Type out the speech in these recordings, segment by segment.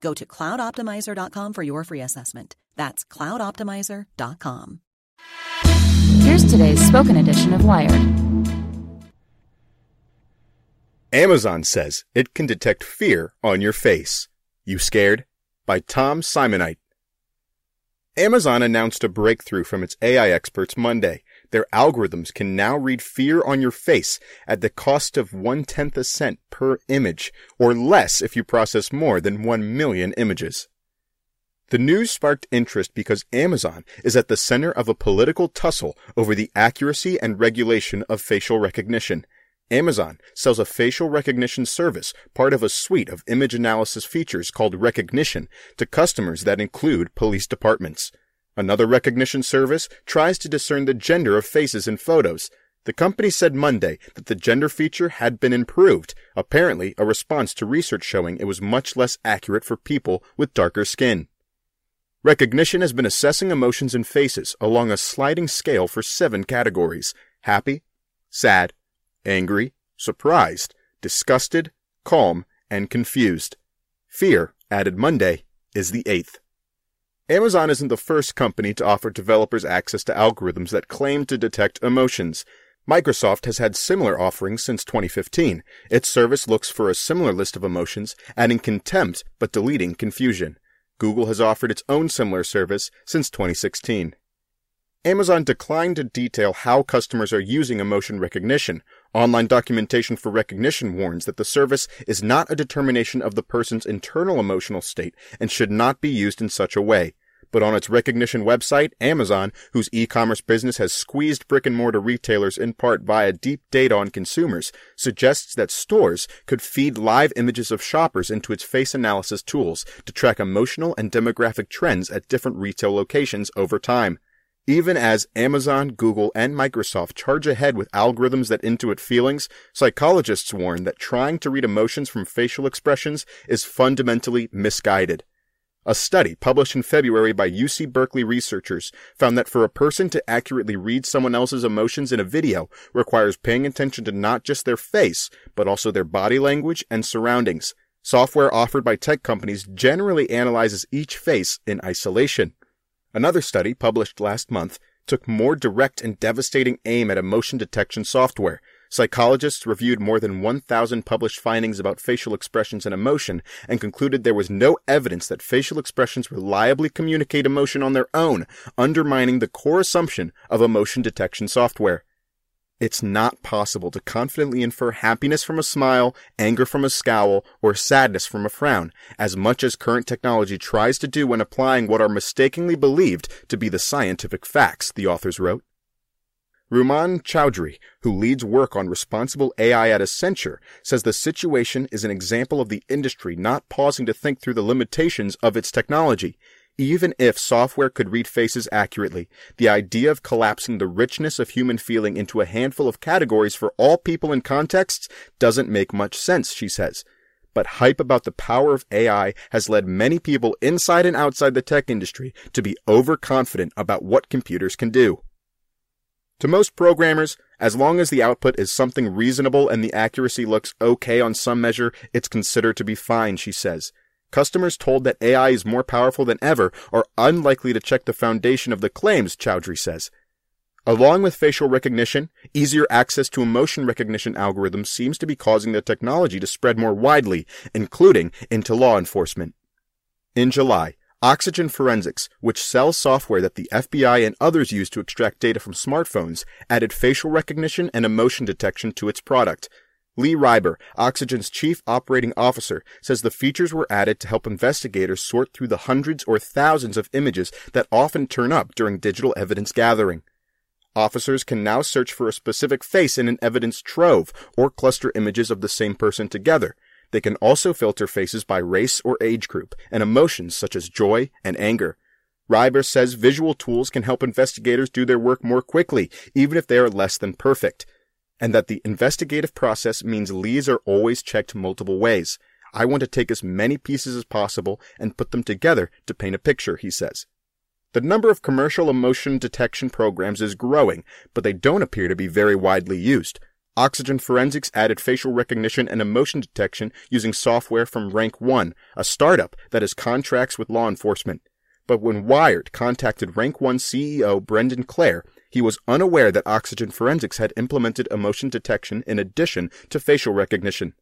Go to cloudoptimizer.com for your free assessment. That's cloudoptimizer.com. Here's today's spoken edition of Wired. Amazon says it can detect fear on your face. You scared? By Tom Simonite. Amazon announced a breakthrough from its AI experts Monday. Their algorithms can now read fear on your face at the cost of one tenth a cent per image, or less if you process more than one million images. The news sparked interest because Amazon is at the center of a political tussle over the accuracy and regulation of facial recognition. Amazon sells a facial recognition service, part of a suite of image analysis features called Rekognition, to customers that include police departments. Another Rekognition service tries to discern the gender of faces in photos. The company said Monday that the gender feature had been improved, apparently a response to research showing it was much less accurate for people with darker skin. Rekognition has been assessing emotions in faces along a sliding scale for seven categories happy, sad, angry, surprised, disgusted, calm, and confused. Fear, added Monday, is the eighth. Amazon isn't the first company to offer developers access to algorithms that claim to detect emotions. Microsoft has had similar offerings since 2015. Its service looks for a similar list of emotions, adding contempt but deleting confusion. Google has offered its own similar service since 2016. Amazon declined to detail how customers are using emotion recognition. Online documentation for Rekognition warns that the service is not a determination of the person's internal emotional state and should not be used in such a way. But on its Rekognition website, Amazon, whose e-commerce business has squeezed brick and mortar retailers in part via deep data on consumers, suggests that stores could feed live images of shoppers into its face analysis tools to track emotional and demographic trends at different retail locations over time. Even as Amazon, Google, and Microsoft charge ahead with algorithms that intuit feelings, psychologists warn that trying to read emotions from facial expressions is fundamentally misguided. A study published in February by UC Berkeley researchers found that for a person to accurately read someone else's emotions in a video requires paying attention to not just their face, but also their body language and surroundings. Software offered by tech companies generally analyzes each face in isolation. Another study, published last month, took more direct and devastating aim at emotion detection software. Psychologists reviewed more than 1,000 published findings about facial expressions and emotion and concluded there was no evidence that facial expressions reliably communicate emotion on their own, undermining the core assumption of emotion detection software. It's not possible to confidently infer happiness from a smile, anger from a scowl, or sadness from a frown, as much as current technology tries to do when applying what are mistakenly believed to be the scientific facts, the authors wrote. Rumman Chowdhury, who leads work on responsible AI at Accenture, says the situation is an example of the industry not pausing to think through the limitations of its technology. Even if software could read faces accurately, the idea of collapsing the richness of human feeling into a handful of categories for all people and contexts doesn't make much sense, she says. But hype about the power of AI has led many people inside and outside the tech industry to be overconfident about what computers can do. To most programmers, as long as the output is something reasonable and the accuracy looks okay on some measure, it's considered to be fine, she says. Customers told that AI is more powerful than ever are unlikely to check the foundation of the claims, Chowdhury says. Along with facial recognition, easier access to emotion recognition algorithms seems to be causing the technology to spread more widely, including into law enforcement. In July, Oxygen Forensics, which sells software that the FBI and others use to extract data from smartphones, added facial recognition and emotion detection to its product. Lee Reiber, Oxygen's chief operating officer, says the features were added to help investigators sort through the hundreds or thousands of images that often turn up during digital evidence gathering. Officers can now search for a specific face in an evidence trove or cluster images of the same person together. They can also filter faces by race or age group and emotions such as joy and anger. Reiber says visual tools can help investigators do their work more quickly, even if they are less than perfect, and that the investigative process means leads are always checked multiple ways. I want to take as many pieces as possible and put them together to paint a picture, he says. The number of commercial emotion detection programs is growing, but they don't appear to be very widely used. Oxygen Forensics added facial recognition and emotion detection using software from Rank 1, a startup that has contracts with law enforcement. But when Wired contacted Rank 1 CEO Brendan Klare, he was unaware that Oxygen Forensics had implemented emotion detection in addition to facial recognition.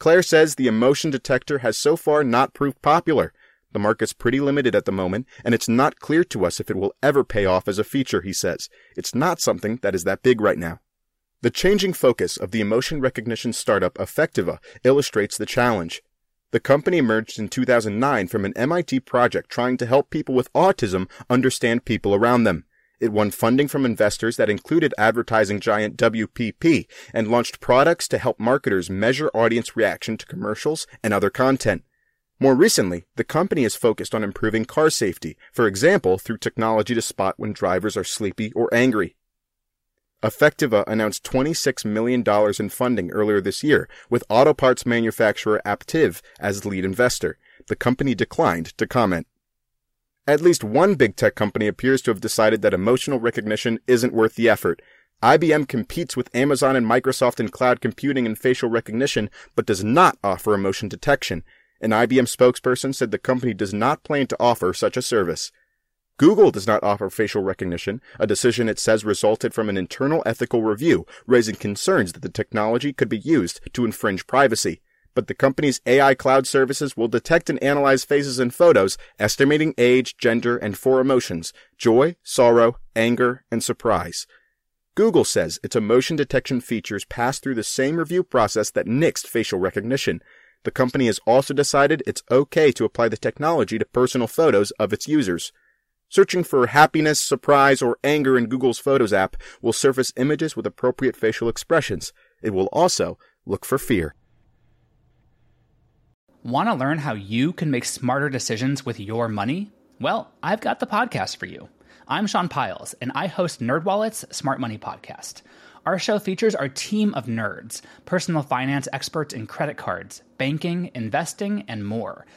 Klare says the emotion detector has so far not proved popular. The market's pretty limited at the moment, and it's not clear to us if it will ever pay off as a feature, he says. It's not something that is that big right now. The changing focus of the emotion recognition startup Affectiva illustrates the challenge. The company emerged in 2009 from an MIT project trying to help people with autism understand people around them. It won funding from investors that included advertising giant WPP and launched products to help marketers measure audience reaction to commercials and other content. More recently, the company is focused on improving car safety, for example, through technology to spot when drivers are sleepy or angry. Affectiva announced $26 million in funding earlier this year, with auto parts manufacturer Aptiv as lead investor. The company declined to comment. At least one big tech company appears to have decided that emotional recognition isn't worth the effort. IBM competes with Amazon and Microsoft in cloud computing and facial recognition, but does not offer emotion detection. An IBM spokesperson said the company does not plan to offer such a service. Google does not offer facial recognition, a decision it says resulted from an internal ethical review, raising concerns that the technology could be used to infringe privacy. But the company's AI cloud services will detect and analyze faces and photos, estimating age, gender, and four emotions joy, sorrow, anger, and surprise. Google says its emotion detection features pass through the same review process that nixed facial recognition. The company has also decided it's okay to apply the technology to personal photos of its users. Searching for happiness, surprise, or anger in Google's Photos app will surface images with appropriate facial expressions. It will also look for fear. Want to learn how you can make smarter decisions with your money? Well, I've got the podcast for you. I'm Sean Pyles, and I host NerdWallet's Smart Money Podcast. Our show features our team of nerds, personal finance experts in credit cards, banking, investing, and more –